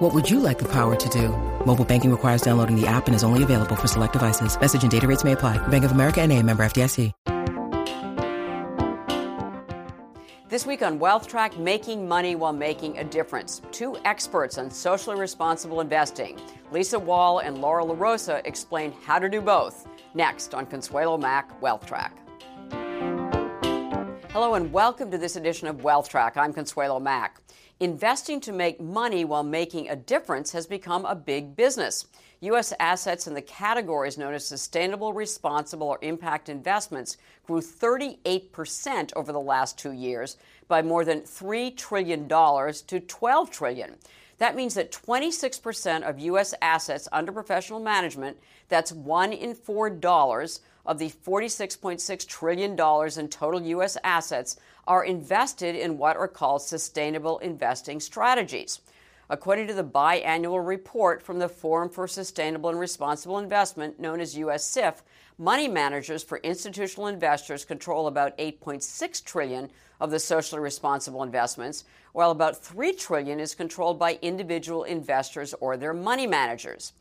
What would you like the power to do? Mobile banking requires downloading the app and is only available for select devices. Message and data rates may apply. Bank of America and a member FDIC. This week on Wealth Track, making money while making a difference. Two experts on socially responsible investing, Lisa Woll and Laura LaRosa, explain how to do both. Next on Consuelo Mack Wealth Track. Hello and welcome to this edition of Wealth Track. I'm Consuelo Mack. Investing to make money while making a difference has become a big business. U.S. assets in the categories known as sustainable, responsible, or impact investments grew 38% over the last two years by more than $3 trillion to 12 trillion. That means that 26% of U.S. assets under professional management, that's one in four dollars of the $46.6 trillion in total U.S. assets, are invested in what are called sustainable investing strategies. According to the biannual report from the Forum for Sustainable and Responsible Investment, known as US SIF, money managers for institutional investors control about 8.6 trillion of the socially responsible investments, while about 3 trillion is controlled by individual investors or their money managers.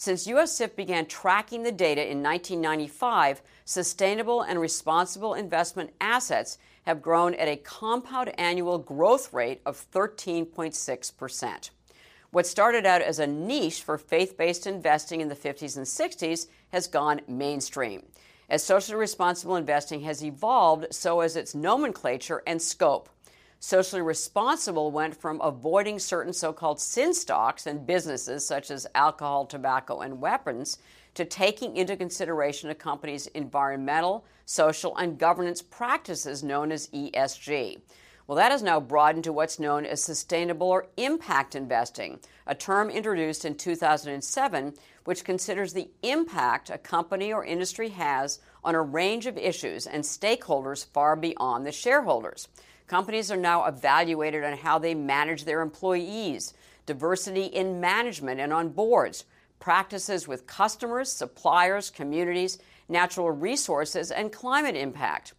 Since US SIF began tracking the data in 1995, sustainable and responsible investment assets have grown at a compound annual growth rate of 13.6 percent. What started out as a niche for faith based investing in the 50s and 60s has gone mainstream. As socially responsible investing has evolved, so has its nomenclature and scope. Socially responsible went from avoiding certain so called sin stocks and businesses such as alcohol, tobacco, and weapons to taking into consideration a company's environmental, social, and governance practices known as ESG. Well, that has now broadened to what's known as sustainable or impact investing, a term introduced in 2007 which considers the impact a company or industry has on a range of issues and stakeholders far beyond the shareholders. Companies are now evaluated on how they manage their employees, diversity in management and on boards, practices with customers, suppliers, communities, natural resources, and climate impact.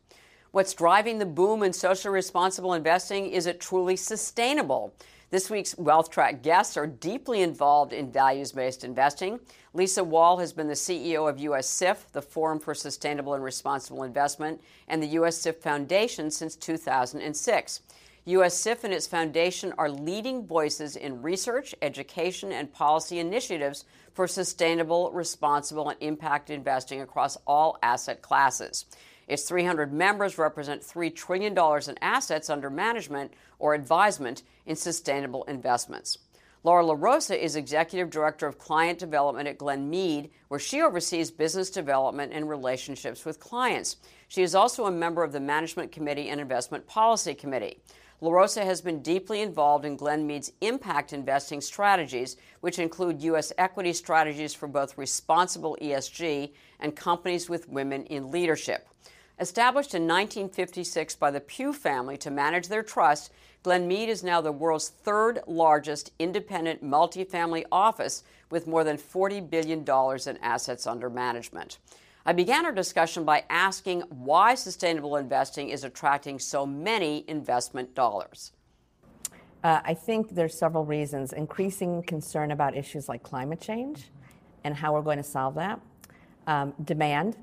What's driving the boom in socially responsible investing? Is it truly sustainable? This week's Wealth Track guests are deeply involved in values based investing. Lisa Woll has been the CEO of US SIF, the Forum for Sustainable and Responsible Investment, and the US SIF Foundation since 2006. US SIF and its foundation are leading voices in research, education, and policy initiatives for sustainable, responsible, and impact investing across all asset classes. Its 300 members represent $3 trillion in assets under management or advisement in sustainable investments. Laura LaRosa is Executive Director of Client Development at Glenmede, where she oversees business development and relationships with clients. She is also a member of the Management Committee and Investment Policy Committee. LaRosa has been deeply involved in Glenmede's impact investing strategies, which include U.S. equity strategies for both responsible ESG and companies with women in leadership. Established in 1956 by the Pew family to manage their trust, Glenmede is now the world's third largest independent multifamily office with more than $40 billion in assets under management. I began our discussion by asking why sustainable investing is attracting so many investment dollars. Uh, I think there's several reasons. Increasing concern about issues like climate change and how we're going to solve that. Um, demand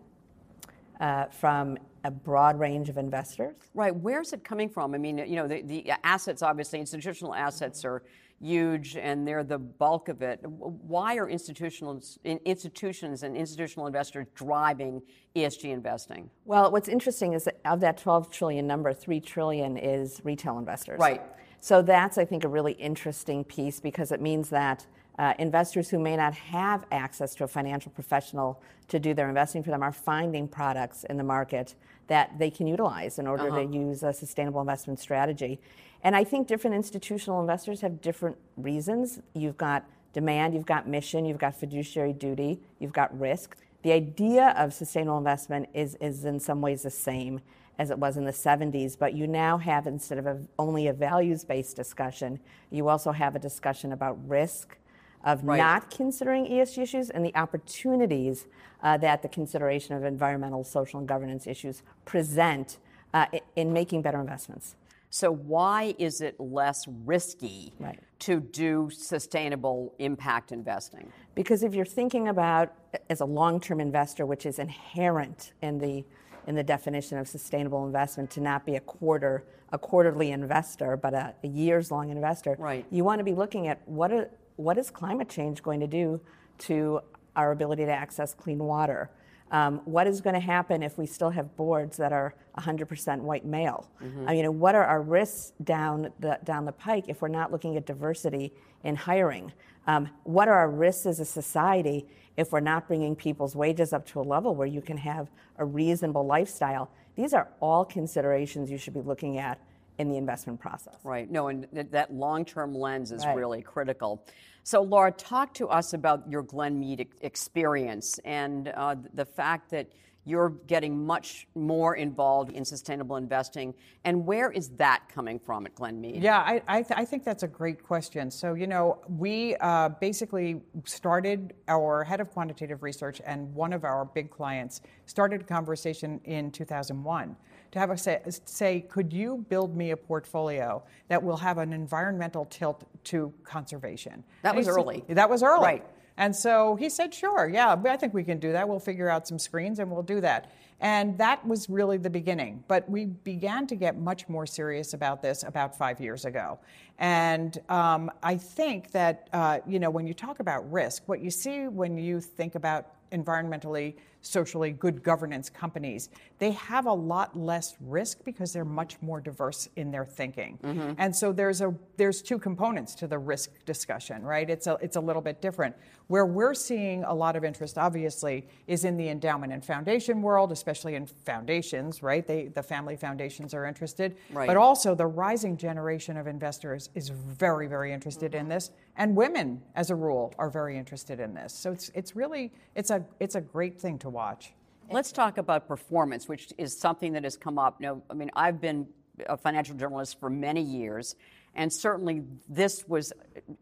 uh, from a broad range of investors. Right. Where's it coming from? I mean, you know, the, the assets, obviously, institutional assets are huge and they're the bulk of it. Why are institutional institutions and institutional investors driving ESG investing? Well, what's interesting is that of that 12 trillion number, 3 trillion is retail investors. Right. So that's, I think, a really interesting piece because it means that uh, investors who may not have access to a financial professional to do their investing for them are finding products in the market that they can utilize in order uh-huh. to use a sustainable investment strategy. And I think different institutional investors have different reasons. You've got demand, you've got mission, you've got fiduciary duty, you've got risk. The idea of sustainable investment is, is in some ways the same as it was in the 70s, but you now have, instead of a, only a values based discussion, you also have a discussion about risk of right. not considering ESG issues and the opportunities uh, that the consideration of environmental, social, and governance issues present uh, in making better investments. So, why is it less risky right. to do sustainable impact investing? Because if you're thinking about as a long term investor, which is inherent in the in the definition of sustainable investment to not be a quarter a quarterly investor, but a, a years long investor. Right. You want to be looking at what are, what is climate change going to do to our ability to access clean water? Um, what is going to happen if we still have boards that are 100% white male? Mm-hmm. I mean, what are our risks down the, down the pike if we're not looking at diversity in hiring? Um, what are our risks as a society if we're not bringing people's wages up to a level where you can have a reasonable lifestyle? These are all considerations you should be looking at in the investment process. Right. No, and that long term lens is right. really critical. So, Laura, talk to us about your Glenmede experience and uh, the fact that you're getting much more involved in sustainable investing. And where is that coming from at Glenmede? Yeah, I, I, th- I think that's a great question. So, you know, we uh, basically started our head of quantitative research and one of our big clients started a conversation in 2001 to have us say, say, could you build me a portfolio that will have an environmental tilt to conservation? That and was early. That was early. Right. And so he said, sure, yeah, I think we can do that. We'll figure out some screens and we'll do that. And that was really the beginning. But we began to get much more serious about this about five years ago. And um, I think that, uh, you know, when you talk about risk, what you see when you think about environmentally socially good governance companies, they have a lot less risk because they're much more diverse in their thinking. Mm-hmm. And so there's a there's two components to the risk discussion, right? It's a it's a little bit different. Where we're seeing a lot of interest, obviously, is in the endowment and foundation world, especially in foundations, right? They the family foundations are interested, right. but also the rising generation of investors is very very interested mm-hmm. in this, and women, as a rule, are very interested in this. So it's it's really it's a it's a great thing to watch. Let's talk about performance, which is something that has come up. Now, I mean, I've been a financial journalist for many years, and certainly this was,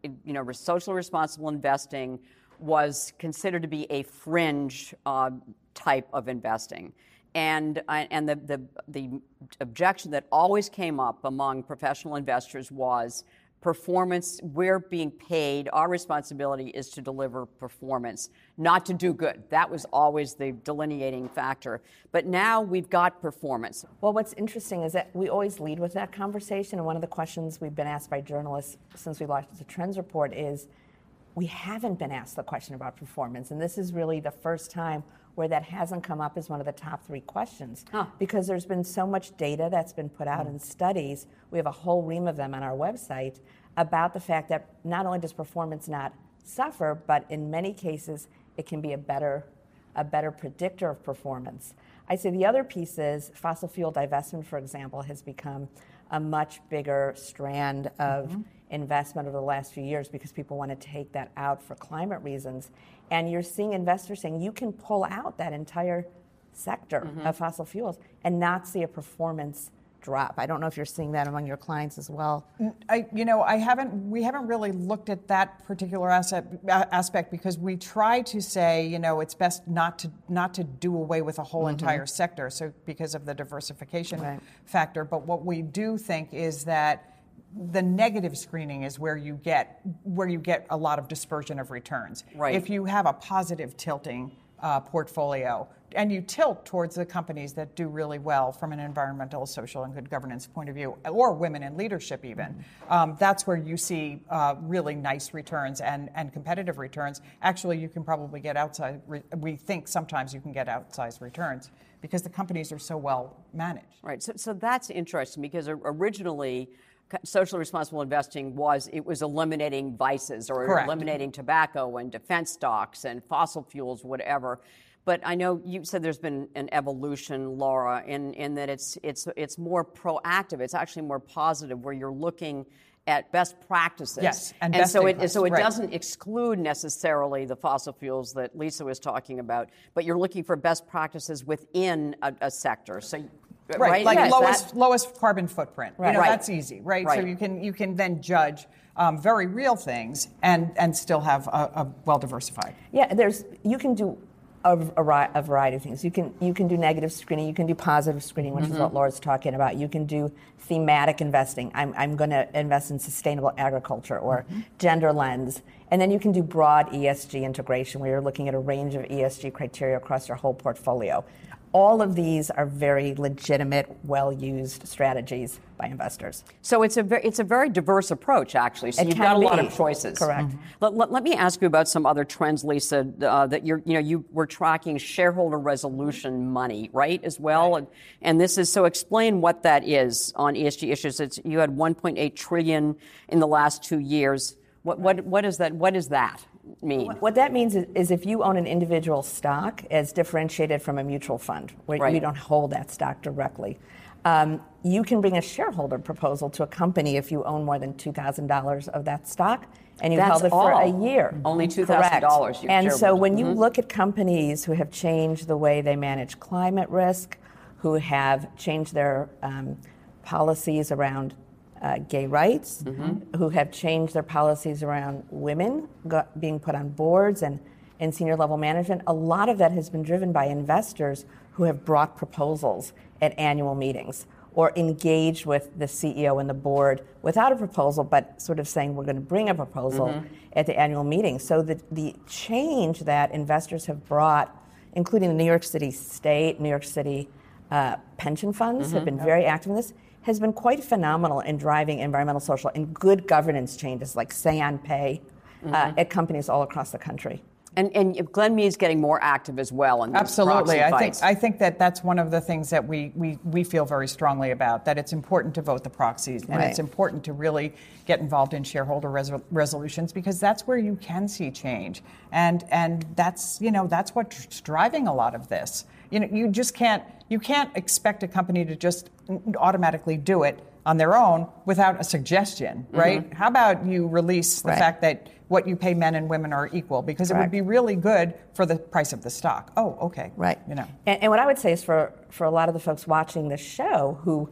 you know, social responsible investing was considered to be a fringe uh, type of investing. And, uh, and the, the, the objection that always came up among professional investors was performance, we're being paid, our responsibility is to deliver performance, not to do good. That was always the delineating factor. But now we've got performance. Well, what's interesting is that we always lead with that conversation. And one of the questions we've been asked by journalists since we launched the Trends Report is we haven't been asked the question about performance. And this is really the first time where that hasn't come up as one of the top three questions huh. because there's been so much data that's been put out mm. in studies. We have a whole ream of them on our website about the fact that not only does performance not suffer, but in many cases it can be a better, a better predictor of performance. I say the other piece is fossil fuel divestment, for example, has become a much bigger strand of mm-hmm. investment over the last few years because people want to take that out for climate reasons. And you're seeing investors saying you can pull out that entire sector mm-hmm. of fossil fuels and not see a performance drop. I don't know if you're seeing that among your clients as well. I, you know, I haven't. We haven't really looked at that particular asset, aspect because we try to say, you know, it's best not to not to do away with a whole mm-hmm. entire sector. So because of the diversification right. factor, but what we do think is that the negative screening is where you get where you get a lot of dispersion of returns. Right. If you have a positive tilting uh, portfolio, and you tilt towards the companies that do really well from an environmental, social, and good governance point of view, or women in leadership even. Um, that's where you see uh, really nice returns and, and competitive returns. Actually, you can probably get outside, re- we think sometimes you can get outsized returns because the companies are so well managed. Right, so, so that's interesting because originally, socially responsible investing was it was eliminating vices or Correct. eliminating tobacco and defense stocks and fossil fuels whatever but I know you said there's been an evolution, Laura, in, in that it's, it's, it's more proactive. It's actually more positive, where you're looking at best practices. Yes, and and so it so it right. doesn't exclude necessarily the fossil fuels that Lisa was talking about, but you're looking for best practices within a, a sector. So. Right, like Yes, lowest that- lowest carbon footprint. Right. You know, Right. that's easy, right? So you can you can then judge um, very real things and and still have a, a well diversified. Yeah, there's you can do a, a, a variety of things. You can you can do negative screening. You can do positive screening, which is what Laura's talking about. You can do thematic investing. I'm I'm going to invest in sustainable agriculture or gender lens, and then you can do broad ESG integration, where you're looking at a range of ESG criteria across your whole portfolio. All of these are very legitimate, well-used strategies by investors. So it's a very, it's a very diverse approach, actually. So It you've got a lot of choices. Correct. Mhm. Let, let, let me ask you about some other trends, Lisa. Uh, that you're, you know, you were tracking shareholder resolution money, right, as well. And, and this is so. Explain what that is on ESG issues. It's you had 1.8 trillion in the last two years. What what what is that? What does that mean? What that means is, is if you own an individual stock as differentiated from a mutual fund, where Right. you don't hold that stock directly, um, you can bring a shareholder proposal to a company if you own more than $2,000 of that stock and you've That's held it for a year. Only $2,000 Correct. you And so when you look at companies who have changed the way they manage climate risk, who have changed their um, policies around uh, gay rights, who have changed their policies around women go- being put on boards and in senior level management. A lot of that has been driven by investors who have brought proposals at annual meetings or engaged with the CEO and the board without a proposal, but sort of saying we're going to bring a proposal at the annual meeting. So the, the change that investors have brought, including the New York City State, New York City uh, pension funds, have been very active in this, has been quite phenomenal in driving environmental, social, and good governance changes like say on pay uh, at companies all across the country. And and Glenmede's getting more active as well in Absolutely, I think. I think that that's one of the things that we, we, we feel very strongly about. That it's important to vote the proxies, and Right. it's important to really get involved in shareholder resol- resolutions because that's where you can see change, and and that's you know that's what's driving a lot of this. You know, you just can't you can't expect a company to just automatically do it on their own without a suggestion, mm-hmm. right? How about you release the Right. fact that what you pay men and women are equal because it would be really good for the price of the stock. Oh, okay. Right. You know. And, and what I would say is for, for a lot of the folks watching this show who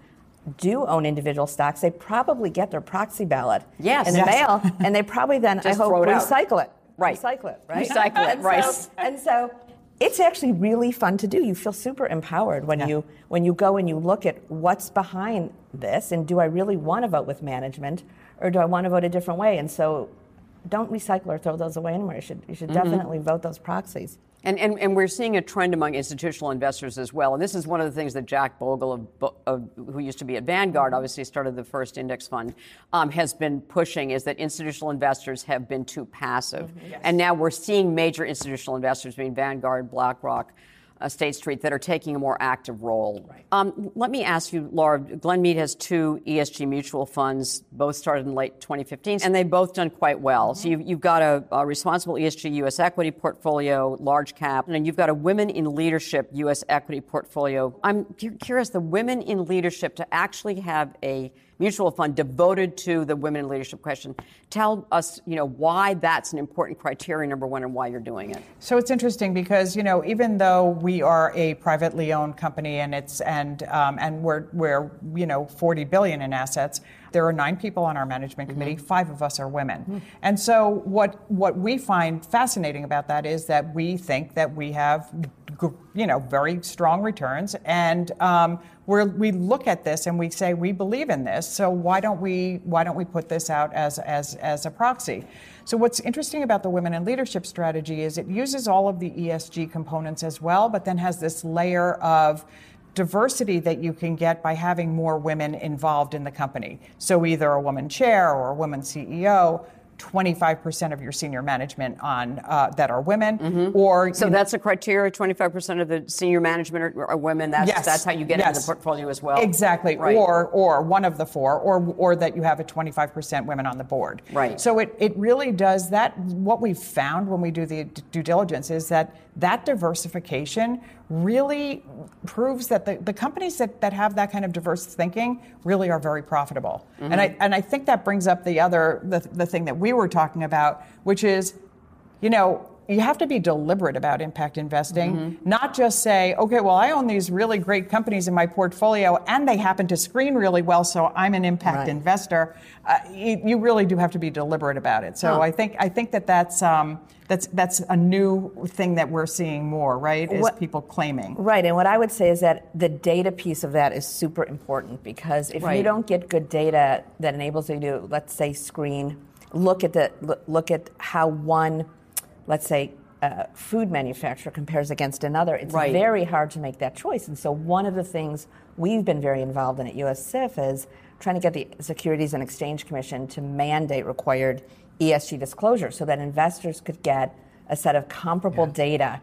do own individual stocks, they probably get their proxy ballot Yes. in the Yes. mail, and they probably then, I hope, throw it out. recycle it. Right. Recycle it, right? Recycle it, and right. So, and so it's actually really fun to do. You feel super empowered when Yeah. you when you go and you look at what's behind this, and do I really want to vote with management, or do I want to vote a different way? And so, don't recycle or throw those away anymore. You should you should Mm-hmm. definitely vote those proxies. And, and, and we're seeing a trend among institutional investors as well. And this is one of the things that Jack Bogle, of, of, who used to be at Vanguard, obviously started the first index fund, um, has been pushing is that institutional investors have been too passive. And now we're seeing major institutional investors, being Vanguard, BlackRock, State Street, that are taking a more active role. Um, let me ask you, Laura. Glenmede has two ESG mutual funds, both started in late 2015, and they've both done quite well. So you've, you've got a, a responsible ESG U.S. equity portfolio, large cap, and you've got a women in leadership U.S. equity portfolio. I'm curious, the women in leadership to actually have a mutual fund devoted to the women in leadership question. Tell us, you know, why that's an important criteria, number one, and why you're doing it. So it's interesting because you know even though we are a privately owned company and it's and um, and we're we're you know 40 billion in assets, there are nine people on our management committee. Five of us are women, and so what what we find fascinating about that is that we think that we have you know very strong returns and. Um, we look at this and we say we believe in this, so why don't we why don't we put this out as as as a proxy? So what's interesting about the women in leadership strategy is it uses all of the ESG components as well, but then has this layer of diversity that you can get by having more women involved in the company. So either a woman chair or a woman CEO. 25% of your senior management on uh, that are women, or Mm-hmm. So you know- that's a criteria. Twenty-five percent of the senior management are, are women. That's Yes. that's how you get into the portfolio as well. Exactly, Right. or or one of the four, or or that you have a 25% women on the board. Right. So it, it really does that. What we've found when we do the due diligence is that that diversification really proves that the, the companies that, that have that kind of diverse thinking really are very profitable. Mm-hmm. And I and I think that brings up the other the, the thing that we were talking about, which is, you know, you have to be deliberate about impact investing, mm-hmm. not just say, okay, well, I own these really great companies in my portfolio and they happen to screen really well, so I'm an impact right. investor. Uh, you, you, really do have to be deliberate about it. So huh. I think I think that that's um, that's that's a new thing that we're seeing more, right? Is what, people claiming. Right, and what I would say is that the data piece of that is super important because if right. you don't get good data that enables you to, let's say, screen, look at the look at how one let's say, a food manufacturer compares against another, it's right. very hard to make that choice. And so, one of the things we've been very involved in at US SIF is trying to get the Securities and Exchange Commission to mandate required ESG disclosure so that investors could get a set of comparable yeah. data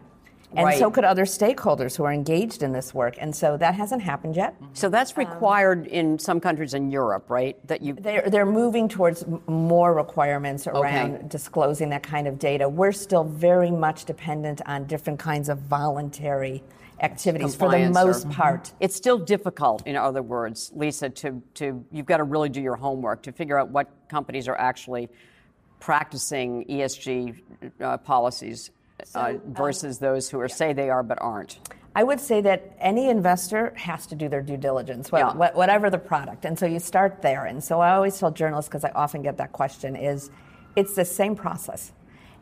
and right. so could other stakeholders who are engaged in this work. And so that hasn't happened yet. So that's required um, in some countries in Europe, right? That you they're, they're moving towards more requirements around okay. disclosing that kind of data. We're still very much dependent on different kinds of voluntary activities for the most or, mm-hmm. part. It's still difficult, in other words, Lisa, to, to you've got to really do your homework to figure out what companies are actually practicing ESG uh, policies so, uh, um, versus um, those who are, yeah. say they are but aren't? I would say that any investor has to do their due diligence, yeah. whatever the product. And so you start there. And so I always tell journalists, because I often get that question, is it's the same process.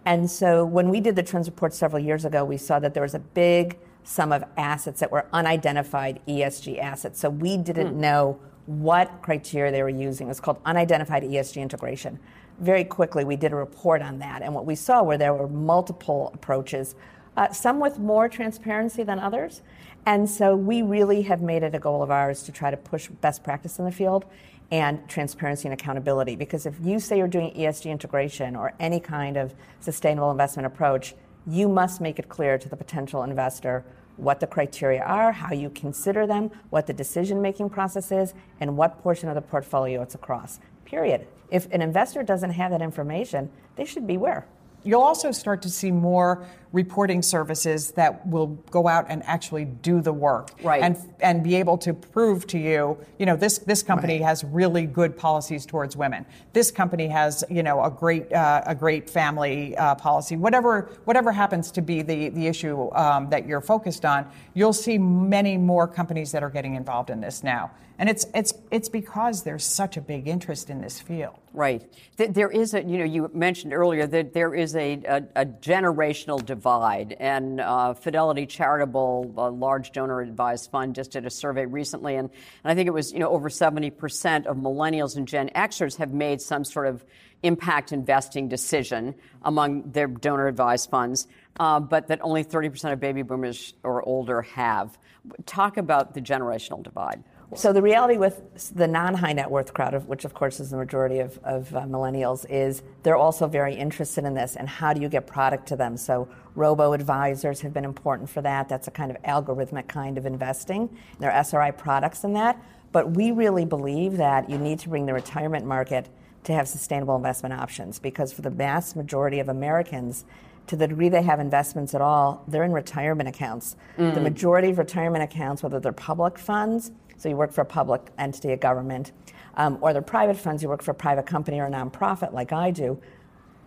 And so when we did the trends report several years ago, we saw that there was a big sum of assets that were unidentified ESG assets. So we didn't hmm. know what criteria they were using. It's called unidentified ESG integration very quickly we did a report on that. And what we saw were there were multiple approaches, uh, some with more transparency than others. And so we really have made it a goal of ours to try to push best practice in the field and transparency and accountability. Because if you say you're doing ESG integration or any kind of sustainable investment approach, you must make it clear to the potential investor what the criteria are, how you consider them, what the decision making process is, and what portion of the portfolio it's across. Period. If an investor doesn't have that information, they should beware. You'll also start to see more reporting services that will go out and actually do the work right. and and be able to prove to you, you know, this this company right. has really good policies towards women. This company has, you know, a great uh, a great family uh, policy. Whatever whatever happens to be the the issue um, that you're focused on, you'll see many more companies that are getting involved in this now. And it's it's it's because there's such a big interest in this field. Right. There is a you know you mentioned earlier that there is a, a, a generational divide. And uh, Fidelity Charitable, a large donor advised fund, just did a survey recently, and, and I think it was you know over 70% of millennials and Gen Xers have made some sort of impact investing decision among their donor advised funds, uh, but that only 30% of baby boomers or older have. Talk about the generational divide. So the reality with the non-high net worth crowd, which of course is the majority of, of uh, millennials, is they're also very interested in this. And how do you get product to them? So robo advisors have been important for that. That's a kind of algorithmic kind of investing. There are SRI products in that. But we really believe that you need to bring the retirement market to have sustainable investment options because for the vast majority of Americans, to the degree they have investments at all, they're in retirement accounts. Mm. The majority of retirement accounts, whether they're public funds so you work for a public entity, a government, um, or they're private funds, you work for a private company or a nonprofit like I do.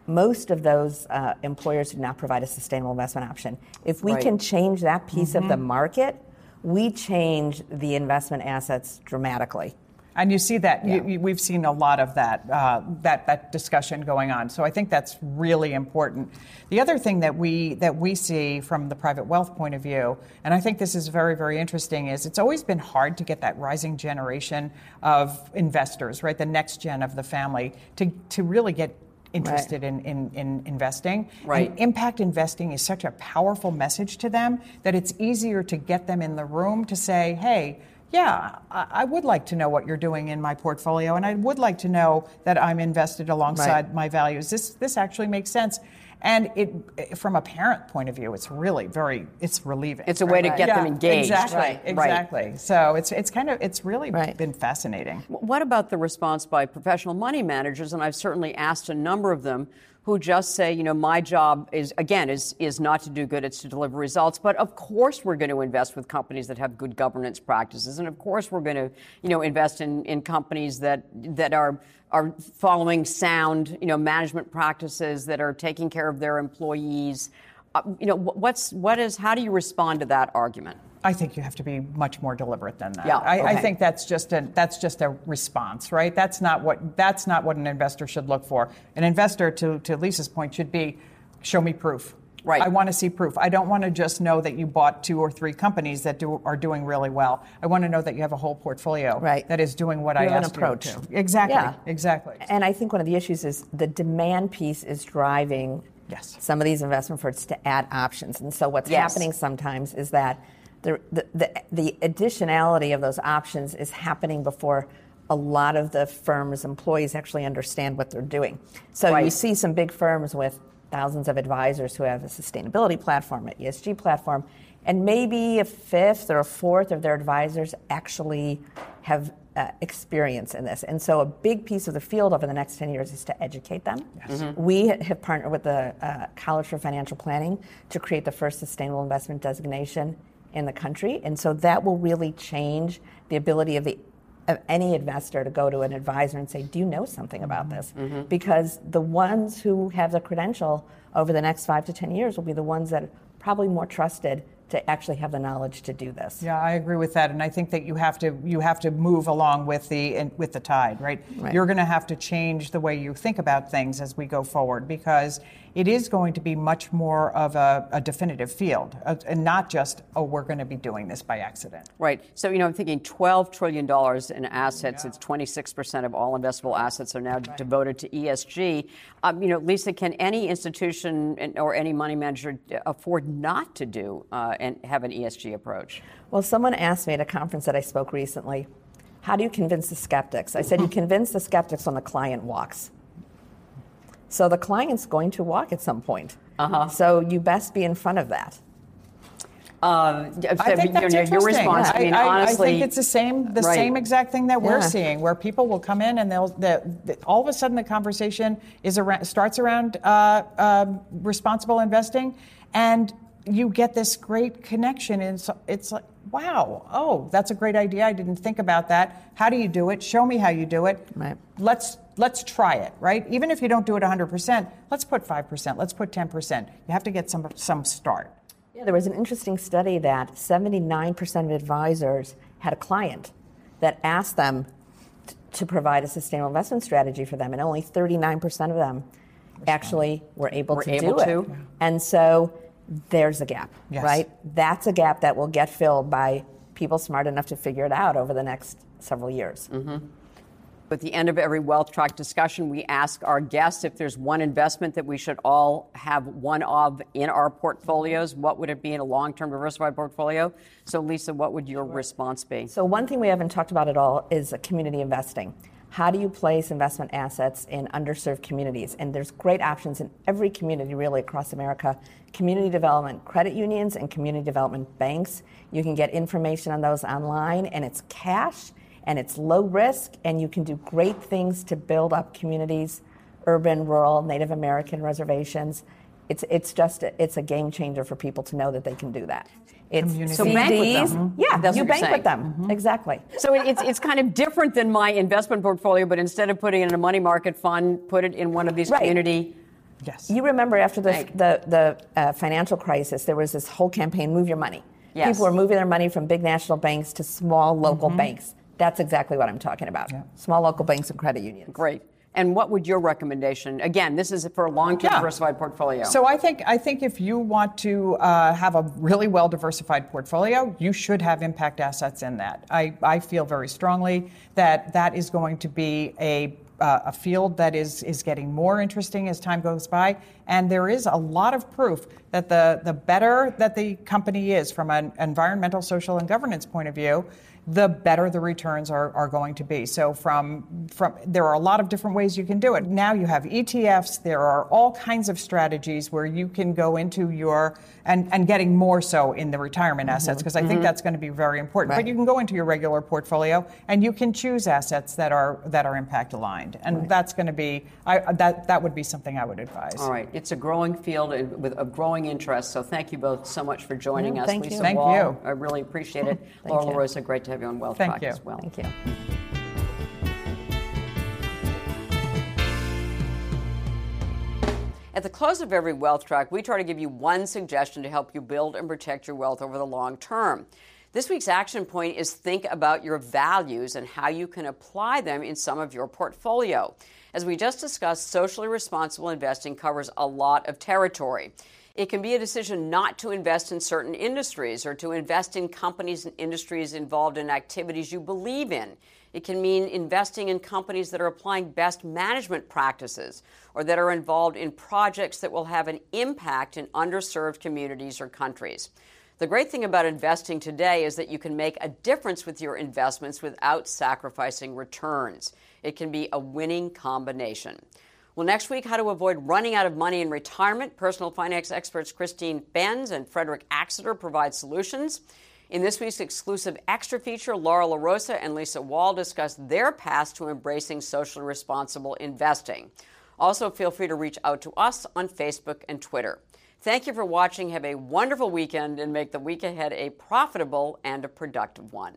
Most of those uh, employers do not provide a sustainable investment option. If we right. can change that piece mm-hmm. of the mm-hmm. market, we change the investment assets dramatically. And you see that yeah. you, we've seen a lot of that, uh, that that discussion going on. So I think that's really important. The other thing that we that we see from the private wealth point of view, and I think this is very very interesting, is it's always been hard to get that rising generation of investors, right, the next gen of the family, to to really get interested right. in, in, in, investing. Right. And impact investing is such a powerful message to them that it's easier to get them in the room to say, hey, yeah, I would like to know what you're doing in my portfolio, and I would like to know that I'm invested alongside right. my values. This this actually makes sense. And it, from a parent point of view, it's really very, it's relieving. It's a way right. to get yeah, them engaged. Exactly, right. exactly. Right. So it's it's kind of it's really been fascinating. what about the response by professional money managers? And I've certainly asked a number of them who just say, you know, my job is again is is not to do good, it's to deliver results. But of course, we're going to invest with companies that have good governance practices, and of course, we're going to, you know, invest in in companies that that are are following sound, you know, management practices that are taking care of their employees. Uh, you know, what's what is how do you respond to that argument? I think you have to be much more deliberate than that. Yeah, I, okay. I, think that's just a that's just a response, right? That's not what that's not what an investor should look for. An investor, to to Lisa's point, should be show me proof. Right. I want to see proof. I don't want to just know that you bought two or three companies that do, are doing really well. I want to know that you have a whole portfolio right. that is doing what you I have asked an approach. you to. Exactly. Yeah. Exactly. And I think one of the issues is the demand piece is driving yes. some of these investment firms to add options. And so what's yes. happening sometimes is that the, the, the, the additionality of those options is happening before a lot of the firm's employees actually understand what they're doing. So right. you see some big firms with thousands of advisors who have a sustainability platform, an ESG platform, and maybe a fifth or a fourth of their advisors actually have uh, experience in this. And so a big piece of the field over the next 10 years is to educate them. Yes. Mm-hmm. We have partnered with the uh, College for Financial Planning to create the first sustainable investment designation in the country. And so that will really change the ability of the of any investor to go to an advisor and say, "Do you know something about this?" Mm-hmm. Because the ones who have the credential over the next five to ten years will be the ones that are probably more trusted to actually have the knowledge to do this. Yeah, I agree with that, and I think that you have to you have to move along with the with the tide, right? right. You're going to have to change the way you think about things as we go forward because it is going to be much more of a, a definitive field, uh, and not just oh we're going to be doing this by accident. Right. So you know, I'm thinking 12 trillion dollars in assets. Yeah. It's 26 percent of all investable assets are now right. devoted to ESG. Um, you know, Lisa, can any institution or any money manager afford not to do uh, and have an ESG approach? Well, someone asked me at a conference that I spoke recently. How do you convince the skeptics? I said, you convince the skeptics when the client walks. So the client's going to walk at some point. Uh-huh. So you best be in front of that. Um, I think that's your, your response. Yeah. I mean, I, honestly, I think it's the same, the right. same exact thing that we're seeing, where people will come in and they'll, they, they, all of a sudden the conversation is around, starts around uh, um, responsible investing, and you get this great connection. And so it's like, wow, oh, that's a great idea. I didn't think about that. How do you do it? Show me how you do it. Right. Let's let's try it, right? Even if you don't do it 100%, let's put 5%, let's put 10%. You have to get some some start. Yeah, there was an interesting study that 79% of advisors had a client that asked them t- to provide a sustainable investment strategy for them, and only 39% of them actually were able were to able do to. it. And so there's a gap, yes. right? That's a gap that will get filled by people smart enough to figure it out over the next several years. Mm-hmm. At the end of every Wealth Track discussion, we ask our guests if there's one investment that we should all have one of in our portfolios. What would it be in a long term diversified portfolio? So, Lisa, what would your response be? So, one thing we haven't talked about at all is community investing. How do you place investment assets in underserved communities? And there's great options in every community, really, across America. Community development credit unions and community development banks. You can get information on those online, and it's cash and it's low risk, and you can do great things to build up communities, urban, rural, Native American reservations. It's, it's just a, it's a game changer for people to know that they can do that. It's so bank with them. Yeah, That's you what you're bank with them. Mm-hmm. Exactly. So it's, it's kind of different than my investment portfolio, but instead of putting it in a money market fund, put it in one of these right. community. Yes. You remember after the, the, the uh, financial crisis, there was this whole campaign, Move Your Money. Yes. People were moving their money from big national banks to small local mm-hmm. banks. That's exactly what I'm talking about. Yeah. Small local banks and credit unions. Great. And what would your recommendation? Again, this is for a long-term yeah. diversified portfolio. So I think I think if you want to uh, have a really well diversified portfolio, you should have impact assets in that. I, I feel very strongly that that is going to be a uh, a field that is is getting more interesting as time goes by, and there is a lot of proof that the the better that the company is from an environmental, social, and governance point of view, the better the returns are, are going to be. So from from there are a lot of different ways you can do it. Now you have ETFs. There are all kinds of strategies where you can go into your and and getting more so in the retirement mm-hmm. assets because I mm-hmm. think that's going to be very important. Right. But you can go into your regular portfolio and you can choose assets that are that are impact aligned, and right. that's going to be I, that that would be something I would advise. All right, it's a growing field with a growing interest. So thank you both so much for joining mm, us. Thank Lisa you. Thank you. I really appreciate it. Laura. LaRosa, great to have you on Wealth Thank Track you. as well. Thank you. At the close of every wealth track, we try to give you one suggestion to help you build and protect your wealth over the long term. This week's action point is think about your values and how you can apply them in some of your portfolio. As we just discussed, socially responsible investing covers a lot of territory. It can be a decision not to invest in certain industries or to invest in companies and industries involved in activities you believe in. It can mean investing in companies that are applying best management practices or that are involved in projects that will have an impact in underserved communities or countries. The great thing about investing today is that you can make a difference with your investments without sacrificing returns. It can be a winning combination. Well, next week, how to avoid running out of money in retirement. Personal finance experts Christine Benz and Frederick Axeter provide solutions. In this week's exclusive extra feature, Laura LaRosa and Lisa Woll discuss their path to embracing socially responsible investing. Also, feel free to reach out to us on Facebook and Twitter. Thank you for watching. Have a wonderful weekend and make the week ahead a profitable and a productive one.